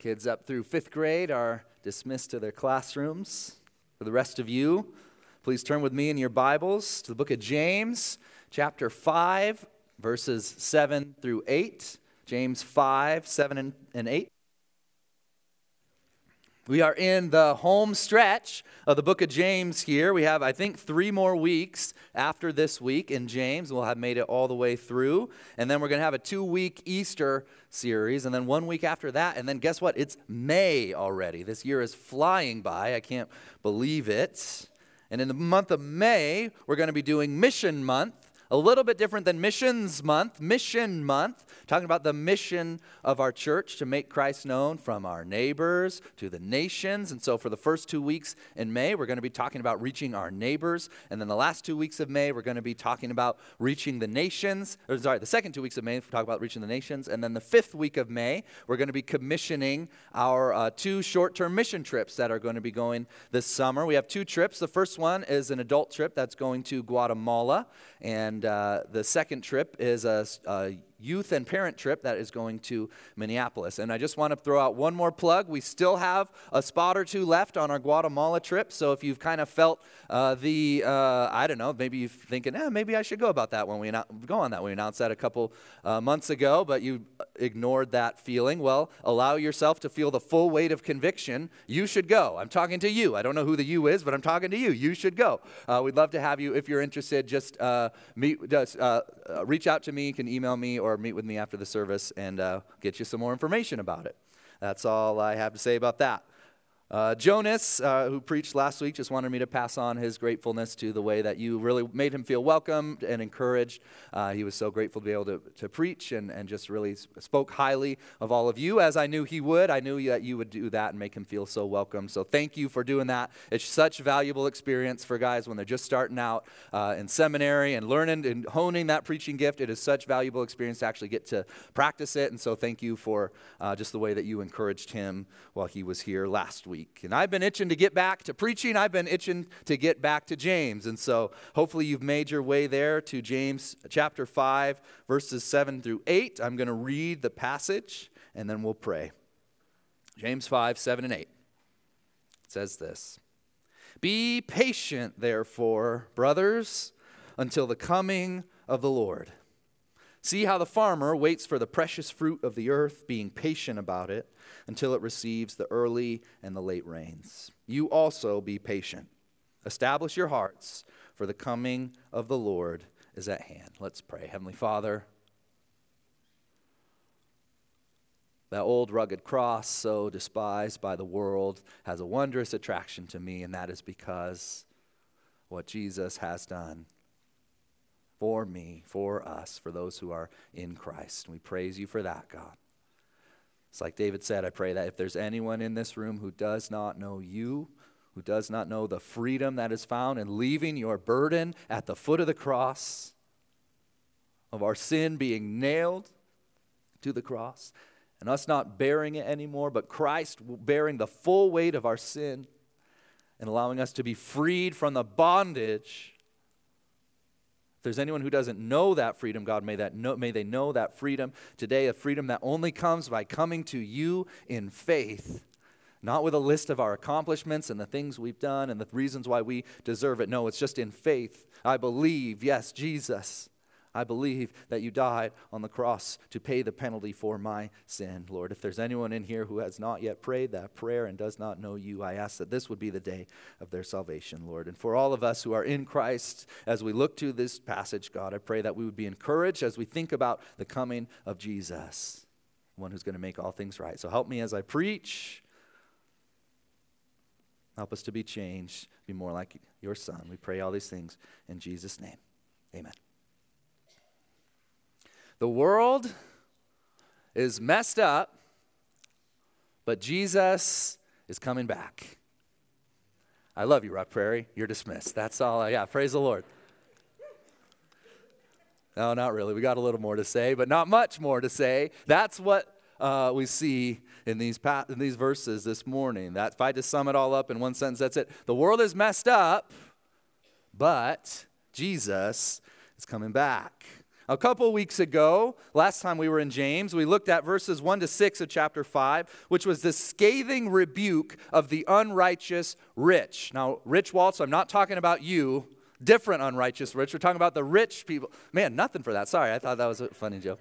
Kids up through fifth grade are dismissed to their classrooms. For the rest of you, please turn with me in your Bibles to the book of James, chapter 5, verses 7 through 8. James 5, 7 and 8. We are in the home stretch of the book of James here. We have, I think, three more weeks after this week in James. We'll have made it all the way through. And then we're going to have a two week Easter series. And then one week after that. And then guess what? It's May already. This year is flying by. I can't believe it. And in the month of May, we're going to be doing Mission Month a little bit different than Missions Month. Mission Month, talking about the mission of our church to make Christ known from our neighbors to the nations. And so, for the first two weeks in May, we're going to be talking about reaching our neighbors. And then the last two weeks of May, we're going to be talking about reaching the nations. Or, sorry, the second two weeks of May, we talk about reaching the nations. And then the fifth week of May, we're going to be commissioning our uh, two short term mission trips that are going to be going this summer. We have two trips. The first one is an adult trip that's going to Guatemala. And and uh, the second trip is a, a youth and parent trip that is going to Minneapolis. And I just want to throw out one more plug. We still have a spot or two left on our Guatemala trip. So if you've kind of felt uh, the, uh, I don't know, maybe you're thinking, eh, maybe I should go about that when we go on that. We announced that a couple uh, months ago, but you ignored that feeling. Well, allow yourself to feel the full weight of conviction. You should go. I'm talking to you. I don't know who the you is, but I'm talking to you. You should go. Uh, we'd love to have you if you're interested. Just uh, meet, just uh, reach out to me. You can email me or or meet with me after the service and uh, get you some more information about it. That's all I have to say about that. Uh, Jonas, uh, who preached last week, just wanted me to pass on his gratefulness to the way that you really made him feel welcomed and encouraged. Uh, he was so grateful to be able to, to preach and, and just really spoke highly of all of you, as I knew he would. I knew that you would do that and make him feel so welcome. So thank you for doing that. It's such valuable experience for guys when they're just starting out uh, in seminary and learning and honing that preaching gift. It is such valuable experience to actually get to practice it. And so thank you for uh, just the way that you encouraged him while he was here last week week. And I've been itching to get back to preaching. I've been itching to get back to James. And so hopefully you've made your way there to James chapter 5, verses 7 through 8. I'm going to read the passage and then we'll pray. James 5, 7 and 8. It says this Be patient, therefore, brothers, until the coming of the Lord. See how the farmer waits for the precious fruit of the earth, being patient about it until it receives the early and the late rains. You also be patient. Establish your hearts, for the coming of the Lord is at hand. Let's pray. Heavenly Father, that old rugged cross, so despised by the world, has a wondrous attraction to me, and that is because what Jesus has done for me, for us, for those who are in Christ. And We praise you for that, God. It's like David said, I pray that if there's anyone in this room who does not know you, who does not know the freedom that is found in leaving your burden at the foot of the cross, of our sin being nailed to the cross, and us not bearing it anymore, but Christ bearing the full weight of our sin and allowing us to be freed from the bondage if there's anyone who doesn't know that freedom, God, may, that know, may they know that freedom today, a freedom that only comes by coming to you in faith, not with a list of our accomplishments and the things we've done and the reasons why we deserve it. No, it's just in faith. I believe, yes, Jesus I believe that you died on the cross to pay the penalty for my sin, Lord. If there's anyone in here who has not yet prayed that prayer and does not know you, I ask that this would be the day of their salvation, Lord. And for all of us who are in Christ, as we look to this passage, God, I pray that we would be encouraged as we think about the coming of Jesus, one who's going to make all things right. So help me as I preach. Help us to be changed, be more like your Son. We pray all these things in Jesus' name. Amen. The world is messed up, but Jesus is coming back. I love you, Rock Prairie. You're dismissed. That's all. I, got. praise the Lord. No, not really. We got a little more to say, but not much more to say. That's what uh, we see in these, pa- in these verses this morning. That, if I just sum it all up in one sentence, that's it. The world is messed up, but Jesus is coming back. A couple weeks ago, last time we were in James, we looked at verses 1 to 6 of chapter 5, which was the scathing rebuke of the unrighteous rich. Now, Rich Waltz, I'm not talking about you, different unrighteous rich. We're talking about the rich people. Man, nothing for that. Sorry, I thought that was a funny joke.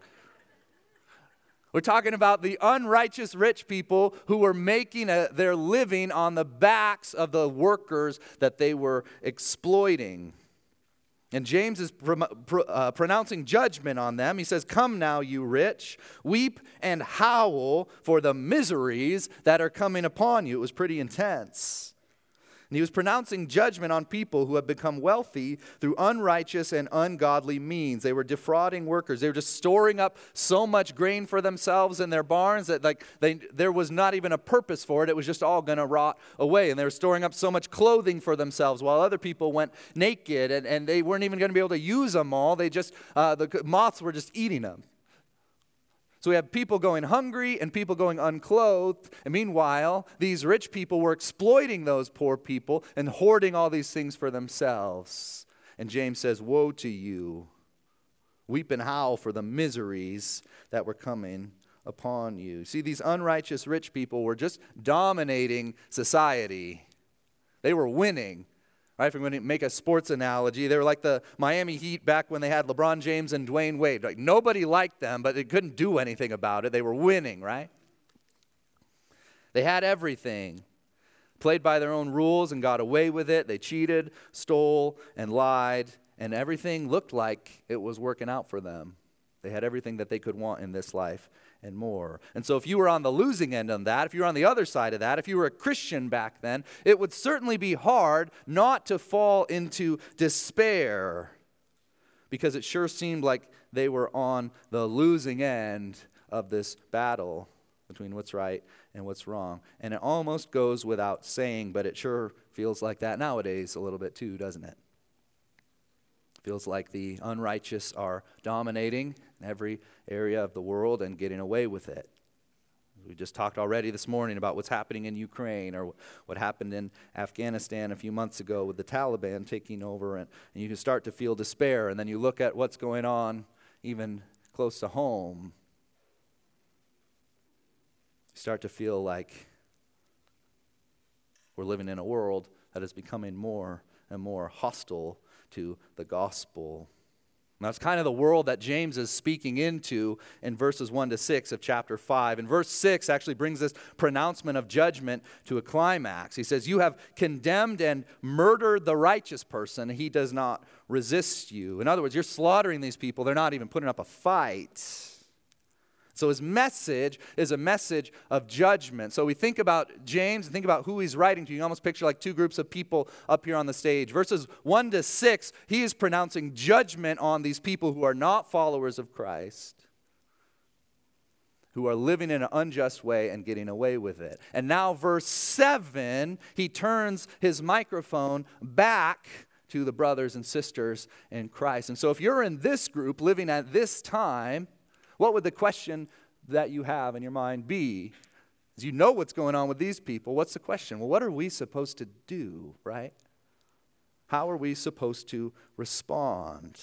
We're talking about the unrighteous rich people who were making a, their living on the backs of the workers that they were exploiting. And James is pr- pr- uh, pronouncing judgment on them. He says, Come now, you rich, weep and howl for the miseries that are coming upon you. It was pretty intense. And he was pronouncing judgment on people who had become wealthy through unrighteous and ungodly means. They were defrauding workers. They were just storing up so much grain for themselves in their barns that like they, there was not even a purpose for it. It was just all going to rot away. And they were storing up so much clothing for themselves while other people went naked and, and they weren't even going to be able to use them all. They just, uh, the moths were just eating them. So we have people going hungry and people going unclothed. And meanwhile, these rich people were exploiting those poor people and hoarding all these things for themselves. And James says, Woe to you! Weep and howl for the miseries that were coming upon you. See, these unrighteous rich people were just dominating society, they were winning. Right, if we're going to make a sports analogy, they were like the Miami Heat back when they had LeBron James and Dwyane Wade. Like nobody liked them, but they couldn't do anything about it. They were winning, right? They had everything. Played by their own rules and got away with it. They cheated, stole, and lied, and everything looked like it was working out for them. They had everything that they could want in this life and more. And so, if you were on the losing end on that, if you were on the other side of that, if you were a Christian back then, it would certainly be hard not to fall into despair because it sure seemed like they were on the losing end of this battle between what's right and what's wrong. And it almost goes without saying, but it sure feels like that nowadays a little bit too, doesn't it? Feels like the unrighteous are dominating in every area of the world and getting away with it. We just talked already this morning about what's happening in Ukraine or what happened in Afghanistan a few months ago with the Taliban taking over, and, and you can start to feel despair. And then you look at what's going on even close to home. You start to feel like we're living in a world that is becoming more and more hostile to the gospel. And that's kind of the world that James is speaking into in verses 1 to 6 of chapter 5. And verse 6 actually brings this pronouncement of judgment to a climax. He says, You have condemned and murdered the righteous person, he does not resist you. In other words, you're slaughtering these people, they're not even putting up a fight. So his message is a message of judgment. So we think about James and think about who he's writing to. You almost picture like two groups of people up here on the stage. Verses 1 to 6, he is pronouncing judgment on these people who are not followers of Christ, who are living in an unjust way and getting away with it. And now, verse 7, he turns his microphone back to the brothers and sisters in Christ. And so if you're in this group living at this time, what would the question that you have in your mind be? As you know what's going on with these people, what's the question? Well, what are we supposed to do, right? How are we supposed to respond?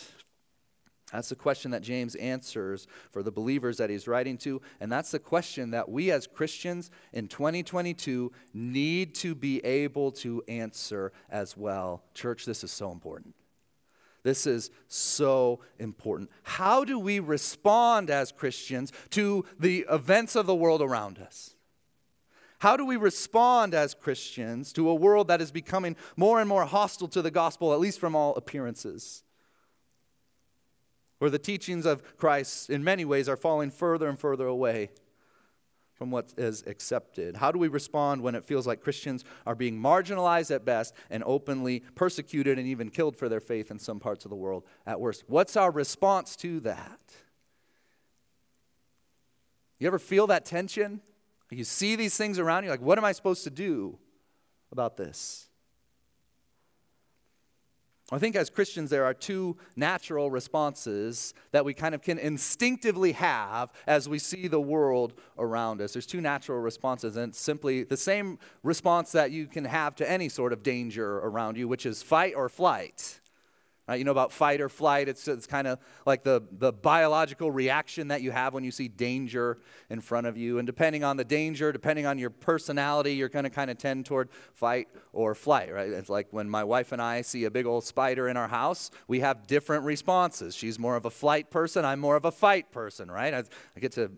That's the question that James answers for the believers that he's writing to. And that's the question that we as Christians in 2022 need to be able to answer as well. Church, this is so important. This is so important. How do we respond as Christians to the events of the world around us? How do we respond as Christians to a world that is becoming more and more hostile to the gospel, at least from all appearances? Where the teachings of Christ, in many ways, are falling further and further away from what is accepted? How do we respond when it feels like Christians are being marginalized at best and openly persecuted and even killed for their faith in some parts of the world at worst? What's our response to that? You ever feel that tension? You see these things around you, like, what am I supposed to do about this? I think as Christians, there are two natural responses that we kind of can instinctively have as we see the world around us. There's two natural responses, and it's simply the same response that you can have to any sort of danger around you, which is fight or flight. Right? You know about fight or flight. It's, it's kind of like the, the biological reaction that you have when you see danger in front of you. And depending on the danger, depending on your personality, you're going to kind of tend toward fight or flight. Right? It's like when my wife and I see a big old spider in our house, we have different responses. She's more of a flight person. I'm more of a fight person. Right? I, I get to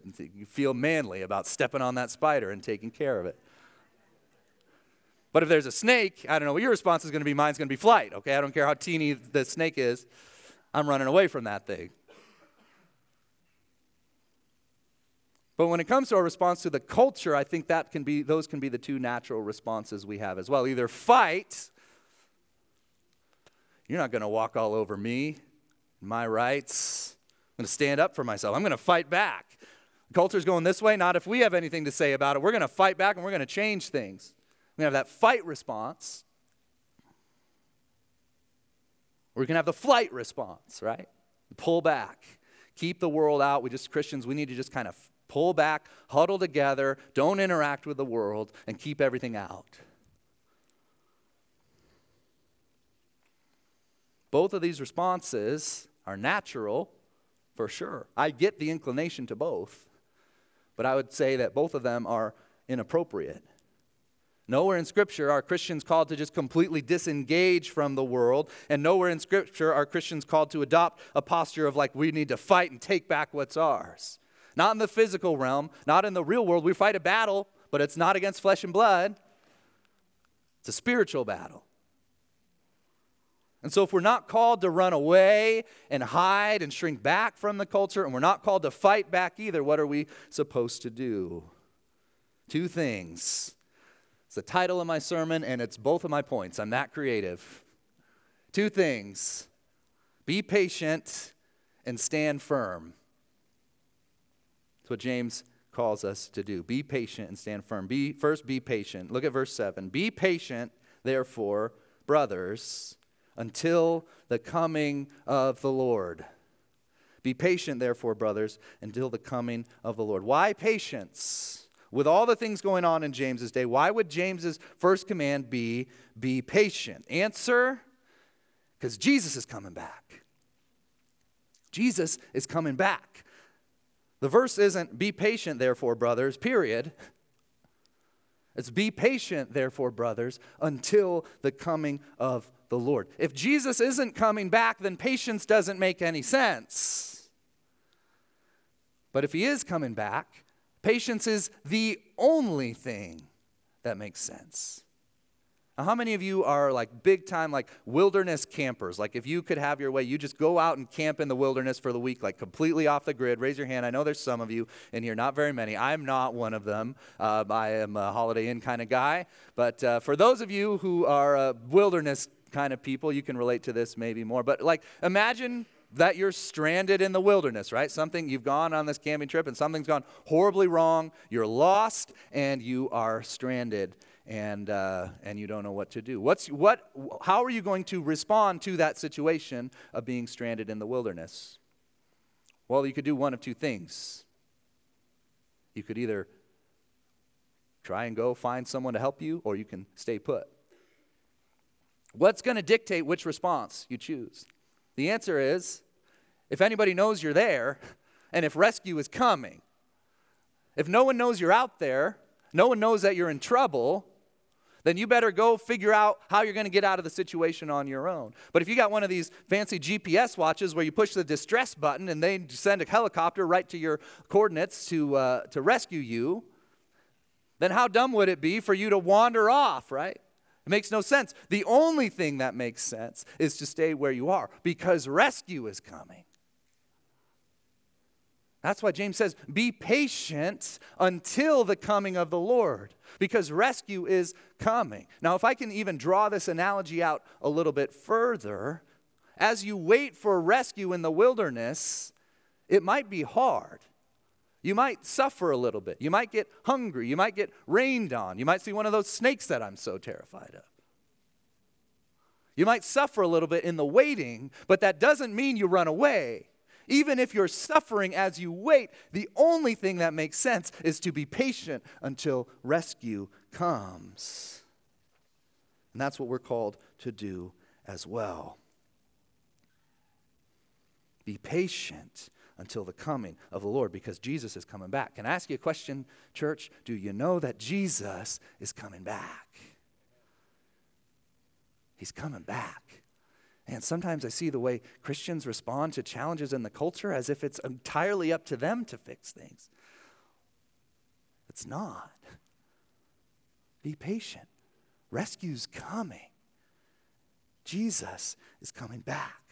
feel manly about stepping on that spider and taking care of it. But if there's a snake, I don't know what your response is going to be. Mine's going to be flight, okay? I don't care how teeny the snake is. I'm running away from that thing. But when it comes to our response to the culture, I think that can be those can be the two natural responses we have as well. Either fight, you're not going to walk all over me, my rights. I'm going to stand up for myself. I'm going to fight back. The culture's going this way, not if we have anything to say about it. We're going to fight back and we're going to change things. We have that fight response. We're going to have the flight response, right? Pull back. Keep the world out. We just, Christians, we need to just kind of pull back, huddle together, don't interact with the world, and keep everything out. Both of these responses are natural, for sure. I get the inclination to both, but I would say that both of them are inappropriate. Nowhere in Scripture are Christians called to just completely disengage from the world. And nowhere in Scripture are Christians called to adopt a posture of like, we need to fight and take back what's ours. Not in the physical realm, not in the real world. We fight a battle, but it's not against flesh and blood, it's a spiritual battle. And so, if we're not called to run away and hide and shrink back from the culture, and we're not called to fight back either, what are we supposed to do? Two things the title of my sermon, and it's both of my points. I'm that creative. Two things be patient and stand firm. That's what James calls us to do. Be patient and stand firm. Be, first, be patient. Look at verse 7. Be patient, therefore, brothers, until the coming of the Lord. Be patient, therefore, brothers, until the coming of the Lord. Why patience? With all the things going on in James's day, why would James's first command be be patient? Answer because Jesus is coming back. Jesus is coming back. The verse isn't be patient, therefore, brothers, period. It's be patient, therefore, brothers, until the coming of the Lord. If Jesus isn't coming back, then patience doesn't make any sense. But if he is coming back, Patience is the only thing that makes sense. Now, how many of you are like big time, like wilderness campers? Like, if you could have your way, you just go out and camp in the wilderness for the week, like completely off the grid. Raise your hand. I know there's some of you in here, not very many. I'm not one of them. Uh, I am a Holiday Inn kind of guy. But uh, for those of you who are uh, wilderness kind of people, you can relate to this maybe more. But like, imagine that you're stranded in the wilderness, right? Something you've gone on this camping trip and something's gone horribly wrong. You're lost and you are stranded and uh, and you don't know what to do. What's what? How are you going to respond to that situation of being stranded in the wilderness? Well, you could do one of two things. You could either try and go find someone to help you, or you can stay put. What's going to dictate which response you choose? The answer is if anybody knows you're there, and if rescue is coming, if no one knows you're out there, no one knows that you're in trouble, then you better go figure out how you're going to get out of the situation on your own. But if you got one of these fancy GPS watches where you push the distress button and they send a helicopter right to your coordinates to, uh, to rescue you, then how dumb would it be for you to wander off, right? It makes no sense. The only thing that makes sense is to stay where you are because rescue is coming. That's why James says, Be patient until the coming of the Lord, because rescue is coming. Now, if I can even draw this analogy out a little bit further, as you wait for rescue in the wilderness, it might be hard. You might suffer a little bit. You might get hungry. You might get rained on. You might see one of those snakes that I'm so terrified of. You might suffer a little bit in the waiting, but that doesn't mean you run away. Even if you're suffering as you wait, the only thing that makes sense is to be patient until rescue comes. And that's what we're called to do as well. Be patient until the coming of the Lord because Jesus is coming back. Can I ask you a question, church? Do you know that Jesus is coming back? He's coming back. And sometimes I see the way Christians respond to challenges in the culture as if it's entirely up to them to fix things. It's not. Be patient. Rescue's coming. Jesus is coming back.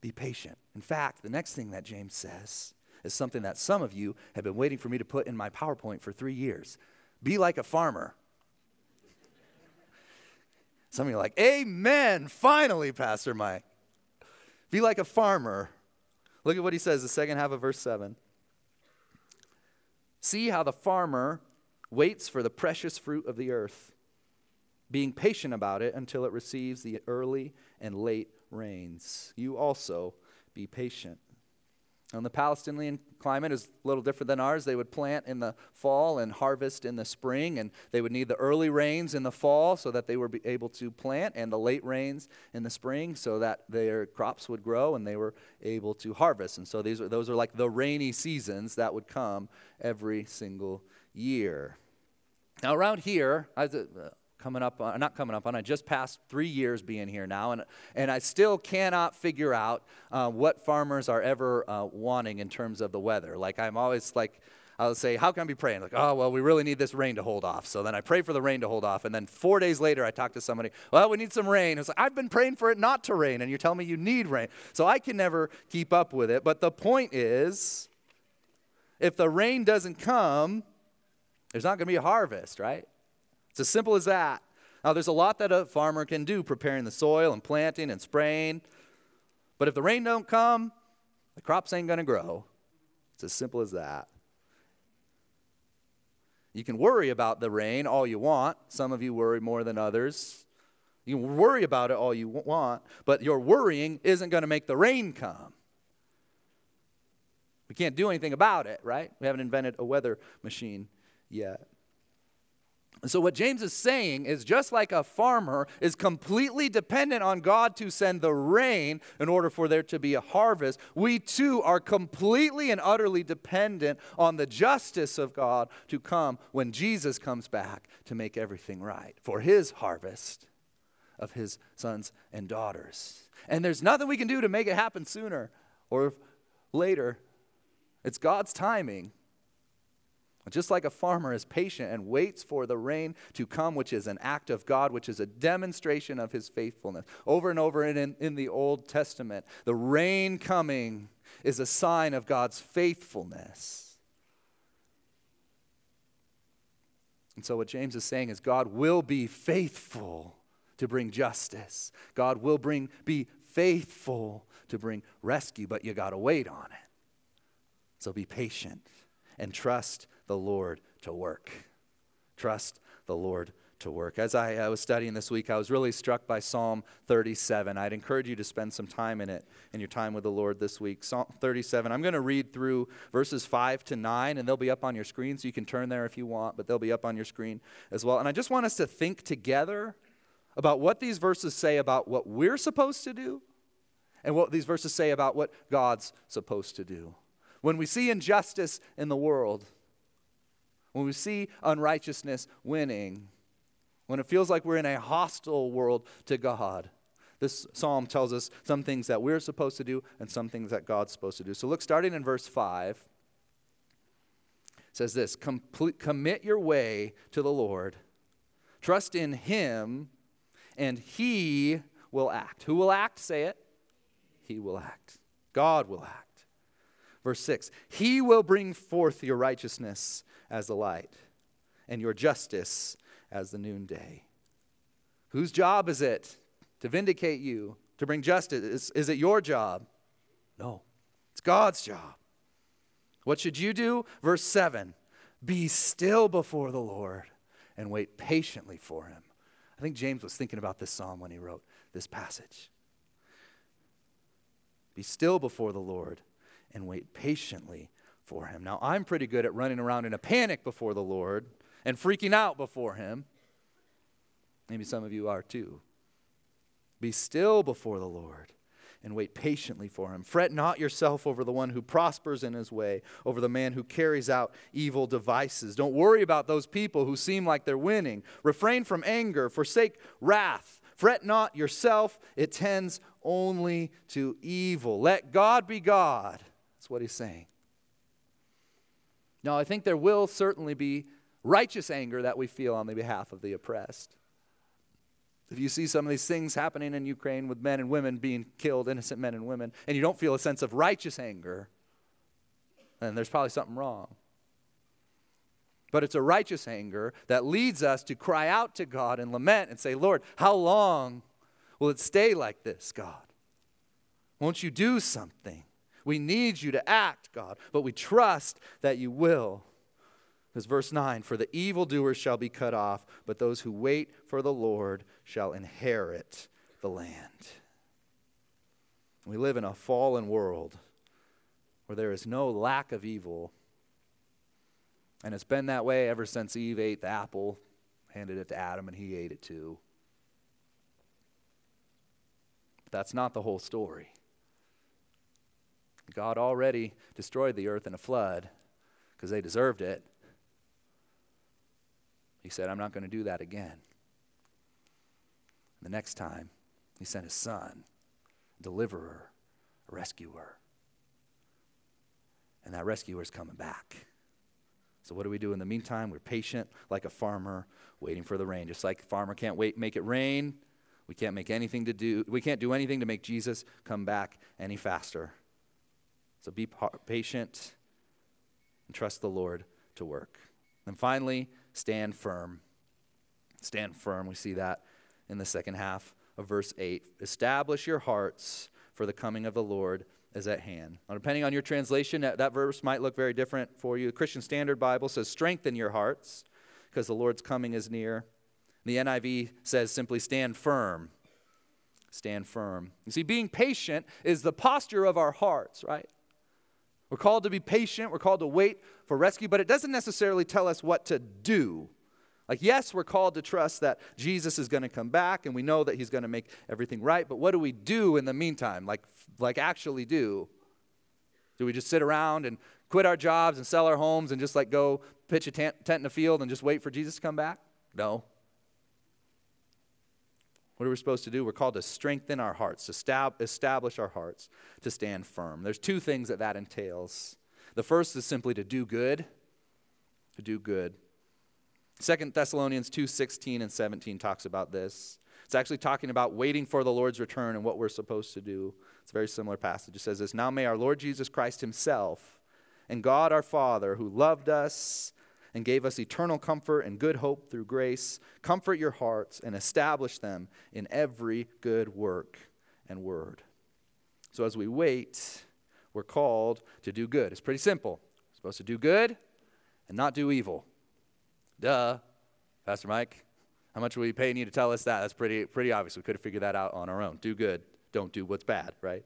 Be patient. In fact, the next thing that James says is something that some of you have been waiting for me to put in my PowerPoint for three years. Be like a farmer. Some of you are like, Amen, finally, Pastor Mike. Be like a farmer. Look at what he says, the second half of verse 7. See how the farmer waits for the precious fruit of the earth, being patient about it until it receives the early and late rains. You also be patient. And the Palestinian climate is a little different than ours. They would plant in the fall and harvest in the spring, and they would need the early rains in the fall so that they were able to plant, and the late rains in the spring so that their crops would grow and they were able to harvest. And so these are, those are like the rainy seasons that would come every single year. Now, around here, I, uh, coming up on, not coming up on, I just passed three years being here now, and, and I still cannot figure out uh, what farmers are ever uh, wanting in terms of the weather. Like, I'm always like, I'll say, How can I be praying? Like, oh, well, we really need this rain to hold off. So then I pray for the rain to hold off. And then four days later, I talk to somebody, Well, we need some rain. It's like, I've been praying for it not to rain, and you're telling me you need rain. So I can never keep up with it. But the point is, if the rain doesn't come, there's not going to be a harvest, right? It's as simple as that. Now, there's a lot that a farmer can do preparing the soil and planting and spraying. But if the rain don't come, the crops ain't going to grow. It's as simple as that. You can worry about the rain all you want. Some of you worry more than others. You can worry about it all you want, but your worrying isn't going to make the rain come. We can't do anything about it, right? We haven't invented a weather machine yet. So, what James is saying is just like a farmer is completely dependent on God to send the rain in order for there to be a harvest, we too are completely and utterly dependent on the justice of God to come when Jesus comes back to make everything right for his harvest of his sons and daughters. And there's nothing we can do to make it happen sooner or later, it's God's timing. Just like a farmer is patient and waits for the rain to come, which is an act of God, which is a demonstration of his faithfulness. Over and over in, in the Old Testament, the rain coming is a sign of God's faithfulness. And so, what James is saying is God will be faithful to bring justice, God will bring, be faithful to bring rescue, but you got to wait on it. So, be patient and trust the Lord to work. Trust the Lord to work. As I, I, was studying this week, I was really struck by Psalm 37. I'd encourage you to spend some time in it in your time with the Lord this week. Psalm 37. I'm going to read through verses 5 to 9, and they'll be up on your screen, so you can turn there if you want, but they'll be up on your screen as well. And I just want us to think together about what these verses say about what we're supposed to do and what these verses say about what God's supposed to do. When we see injustice in the world, when we see unrighteousness winning, when it feels like we're in a hostile world to God, this psalm tells us some things that we're supposed to do and some things that God's supposed to do. So look, starting in verse 5, says this Complete, Commit your way to the Lord, trust in Him, and He will act. Who will act? Say it. He will act. God will act. Verse 6 He will bring forth your righteousness as the light, and your justice as the noonday. Whose job is it to vindicate you, to bring justice? Is, is it your job? No, it's God's job. What should you do? Verse 7 Be still before the Lord and wait patiently for him. I think James was thinking about this psalm when he wrote this passage. Be still before the Lord and wait patiently for him. Now, I'm pretty good at running around in a panic before the Lord and freaking out before him. Maybe some of you are too. Be still before the Lord and wait patiently for him. Fret not yourself over the one who prospers in his way, over the man who carries out evil devices. Don't worry about those people who seem like they're winning. Refrain from anger, forsake wrath. Fret not yourself, it tends only to evil. Let God be God. That's what he's saying. Now, I think there will certainly be righteous anger that we feel on the behalf of the oppressed. If you see some of these things happening in Ukraine with men and women being killed, innocent men and women, and you don't feel a sense of righteous anger, then there's probably something wrong. But it's a righteous anger that leads us to cry out to God and lament and say, Lord, how long will it stay like this, God? Won't you do something? We need you to act, God, but we trust that you will. Because verse 9, for the evildoers shall be cut off, but those who wait for the Lord shall inherit the land. We live in a fallen world where there is no lack of evil. And it's been that way ever since Eve ate the apple, handed it to Adam, and he ate it too. But that's not the whole story. God already destroyed the earth in a flood because they deserved it. He said, I'm not going to do that again. The next time, he sent his son, deliverer, rescuer. And that rescuer is coming back. So what do we do in the meantime? We're patient like a farmer waiting for the rain. Just like a farmer can't wait make it rain, we can't make anything to do we can't do anything to make Jesus come back any faster. So be patient and trust the Lord to work. And finally, stand firm. Stand firm. We see that in the second half of verse 8. Establish your hearts, for the coming of the Lord is at hand. Now, depending on your translation, that, that verse might look very different for you. The Christian Standard Bible says, Strengthen your hearts, because the Lord's coming is near. The NIV says simply, Stand firm. Stand firm. You see, being patient is the posture of our hearts, right? We're called to be patient, we're called to wait for rescue, but it doesn't necessarily tell us what to do. Like, yes, we're called to trust that Jesus is going to come back and we know that he's going to make everything right, but what do we do in the meantime? Like, like actually do? Do we just sit around and quit our jobs and sell our homes and just like go pitch a tent, tent in a field and just wait for Jesus to come back? No. What are we supposed to do? We're called to strengthen our hearts, to establish our hearts, to stand firm. There's two things that that entails. The first is simply to do good, to do good. Second Thessalonians 2 16 and 17 talks about this. It's actually talking about waiting for the Lord's return and what we're supposed to do. It's a very similar passage. It says this Now may our Lord Jesus Christ Himself and God our Father, who loved us and gave us eternal comfort and good hope through grace, comfort your hearts and establish them in every good work and word. So as we wait, we're called to do good. It's pretty simple. We're supposed to do good and not do evil. Duh. Pastor Mike, how much are we paying you to tell us that? That's pretty, pretty obvious. We could have figured that out on our own. Do good, don't do what's bad, right?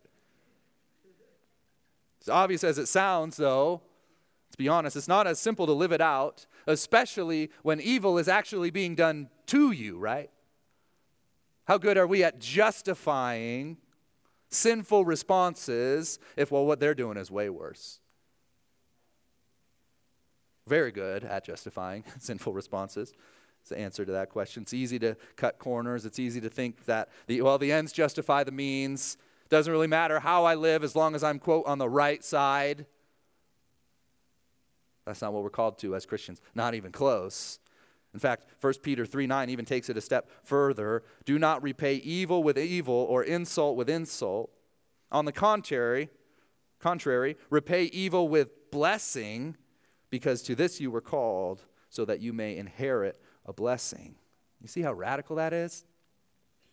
As obvious as it sounds, though, Let's be honest, it's not as simple to live it out, especially when evil is actually being done to you, right? How good are we at justifying sinful responses if, well, what they're doing is way worse? Very good at justifying sinful responses. It's the answer to that question. It's easy to cut corners. It's easy to think that, the, well, the ends justify the means. Doesn't really matter how I live as long as I'm, quote, on the right side. That's not what we're called to as Christians, not even close. In fact, 1 Peter 3 9 even takes it a step further. Do not repay evil with evil or insult with insult. On the contrary, contrary, repay evil with blessing, because to this you were called, so that you may inherit a blessing. You see how radical that is?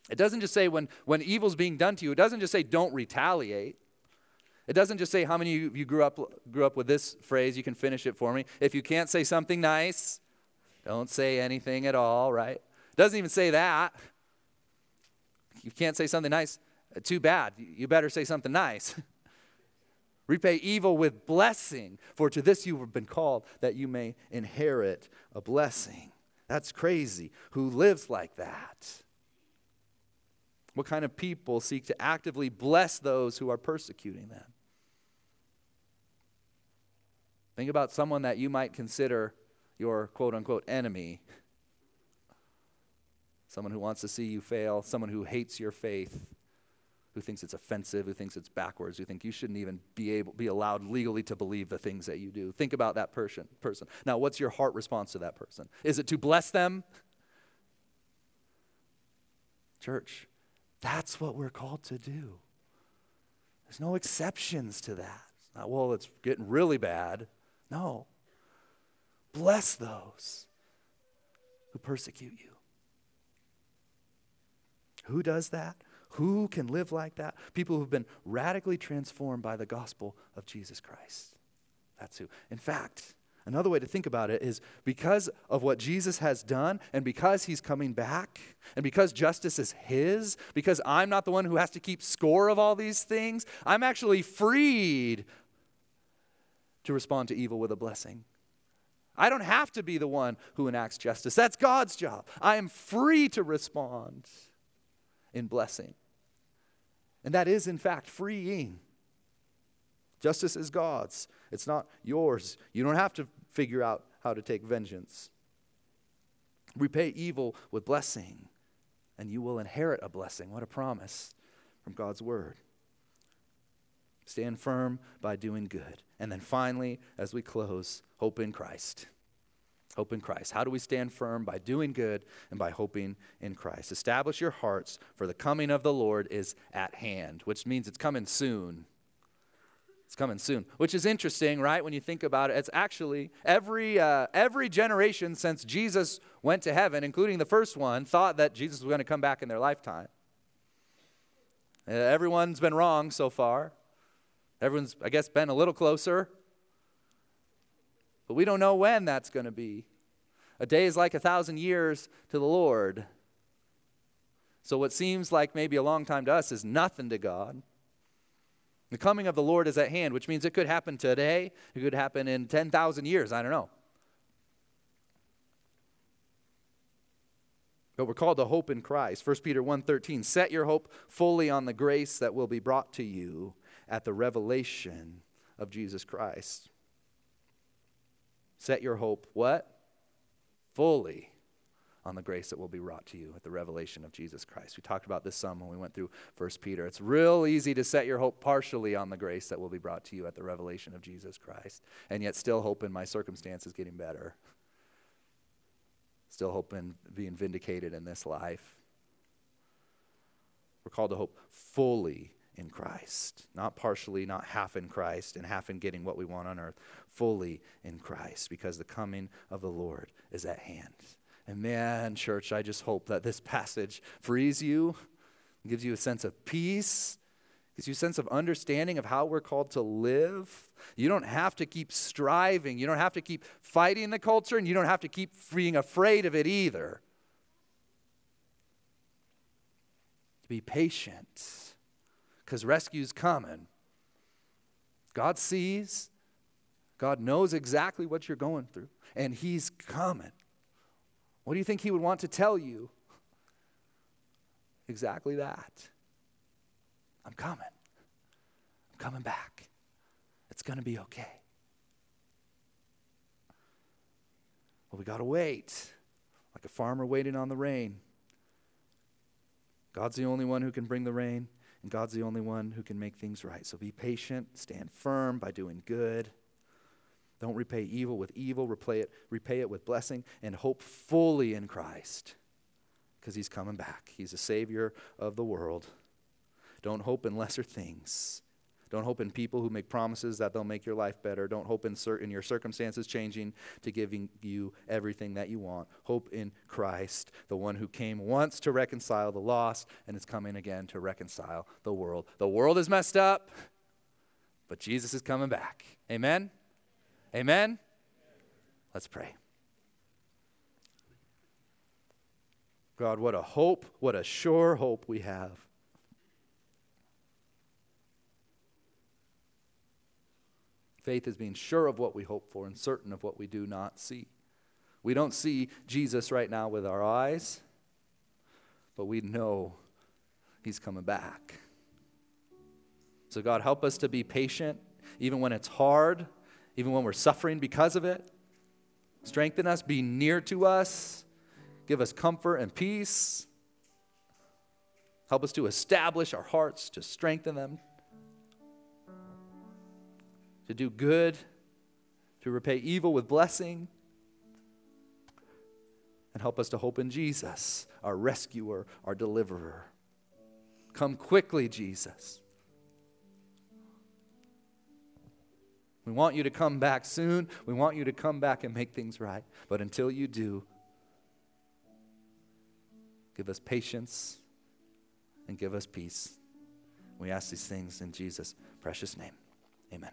It doesn't just say when, when evil's being done to you, it doesn't just say don't retaliate. It doesn't just say how many of you grew up, grew up with this phrase. You can finish it for me. If you can't say something nice, don't say anything at all, right? It doesn't even say that. You can't say something nice, uh, too bad. You better say something nice. Repay evil with blessing, for to this you have been called, that you may inherit a blessing. That's crazy. Who lives like that? What kind of people seek to actively bless those who are persecuting them? Think about someone that you might consider your quote unquote enemy. Someone who wants to see you fail, someone who hates your faith, who thinks it's offensive, who thinks it's backwards, who think you shouldn't even be able be allowed legally to believe the things that you do. Think about that person person. Now, what's your heart response to that person? Is it to bless them? Church, that's what we're called to do. There's no exceptions to that. Not, well, it's getting really bad. No. Bless those who persecute you. Who does that? Who can live like that? People who've been radically transformed by the gospel of Jesus Christ. That's who. In fact, another way to think about it is because of what Jesus has done, and because he's coming back, and because justice is his, because I'm not the one who has to keep score of all these things, I'm actually freed to respond to evil with a blessing. I don't have to be the one who enacts justice. That's God's job. I am free to respond in blessing. And that is, in fact, freeing. Justice is God's, it's not yours. You don't have to figure out how to take vengeance. Repay evil with blessing, and you will inherit a blessing. What a promise from God's word. Stand firm by doing good. And then finally, as we close, hope in Christ. Hope in Christ. How do we stand firm? By doing good and by hoping in Christ. Establish your hearts, for the coming of the Lord is at hand, which means it's coming soon. It's coming soon, which is interesting, right? When you think about it, it's actually every uh, every generation since Jesus went to heaven, including the first one, thought that Jesus was going to come back in their lifetime. Uh, everyone's been wrong so far. Everyone's, I guess, been a little closer. But we don't know when that's going to be. A day is like a thousand years to the Lord. So what seems like maybe a long time to us is nothing to God. The coming of the Lord is at hand, which means it could happen today, it could happen in 10,000 years, I don't know. But we're called to hope in Christ. 1 Peter 1:13, set your hope fully on the grace that will be brought to you at the revelation of Jesus Christ. Set your hope, what? Fully on the grace that will be wrought to you at the revelation of Jesus Christ. We talked about this some when we went through 1 Peter. It's real easy to set your hope partially on the grace that will be brought to you at the revelation of Jesus Christ, and yet still hope in my circumstances getting better. Still hoping being vindicated in this life. We're called to hope fully in Christ. Not partially, not half in Christ, and half in getting what we want on earth. Fully in Christ, because the coming of the Lord is at hand. And man, church, I just hope that this passage frees you, gives you a sense of peace, gives you a sense of understanding of how we're called to live. You don't have to keep striving, you don't have to keep fighting the culture, and you don't have to keep being afraid of it either. Be patient because rescue's coming. God sees, God knows exactly what you're going through, and He's coming. What do you think He would want to tell you? Exactly that. I'm coming. I'm coming back. It's going to be okay. Well, we got to wait, like a farmer waiting on the rain. God's the only one who can bring the rain. And God's the only one who can make things right. So be patient, stand firm by doing good. Don't repay evil with evil, repay it, repay it with blessing, and hope fully in Christ because he's coming back. He's a Savior of the world. Don't hope in lesser things. Don't hope in people who make promises that they'll make your life better. Don't hope in, cir- in your circumstances changing to giving you everything that you want. Hope in Christ, the one who came once to reconcile the lost and is coming again to reconcile the world. The world is messed up, but Jesus is coming back. Amen? Amen? Let's pray. God, what a hope, what a sure hope we have Faith is being sure of what we hope for and certain of what we do not see. We don't see Jesus right now with our eyes, but we know He's coming back. So, God, help us to be patient, even when it's hard, even when we're suffering because of it. Strengthen us, be near to us, give us comfort and peace. Help us to establish our hearts, to strengthen them, to do good, to repay evil with blessing. And help us to hope in Jesus, our rescuer, our deliverer. Come quickly, Jesus. We want you to come back soon. We want you to come back and make things right. But until you do, give us patience and give us peace. We ask these things in Jesus' precious name. Amen.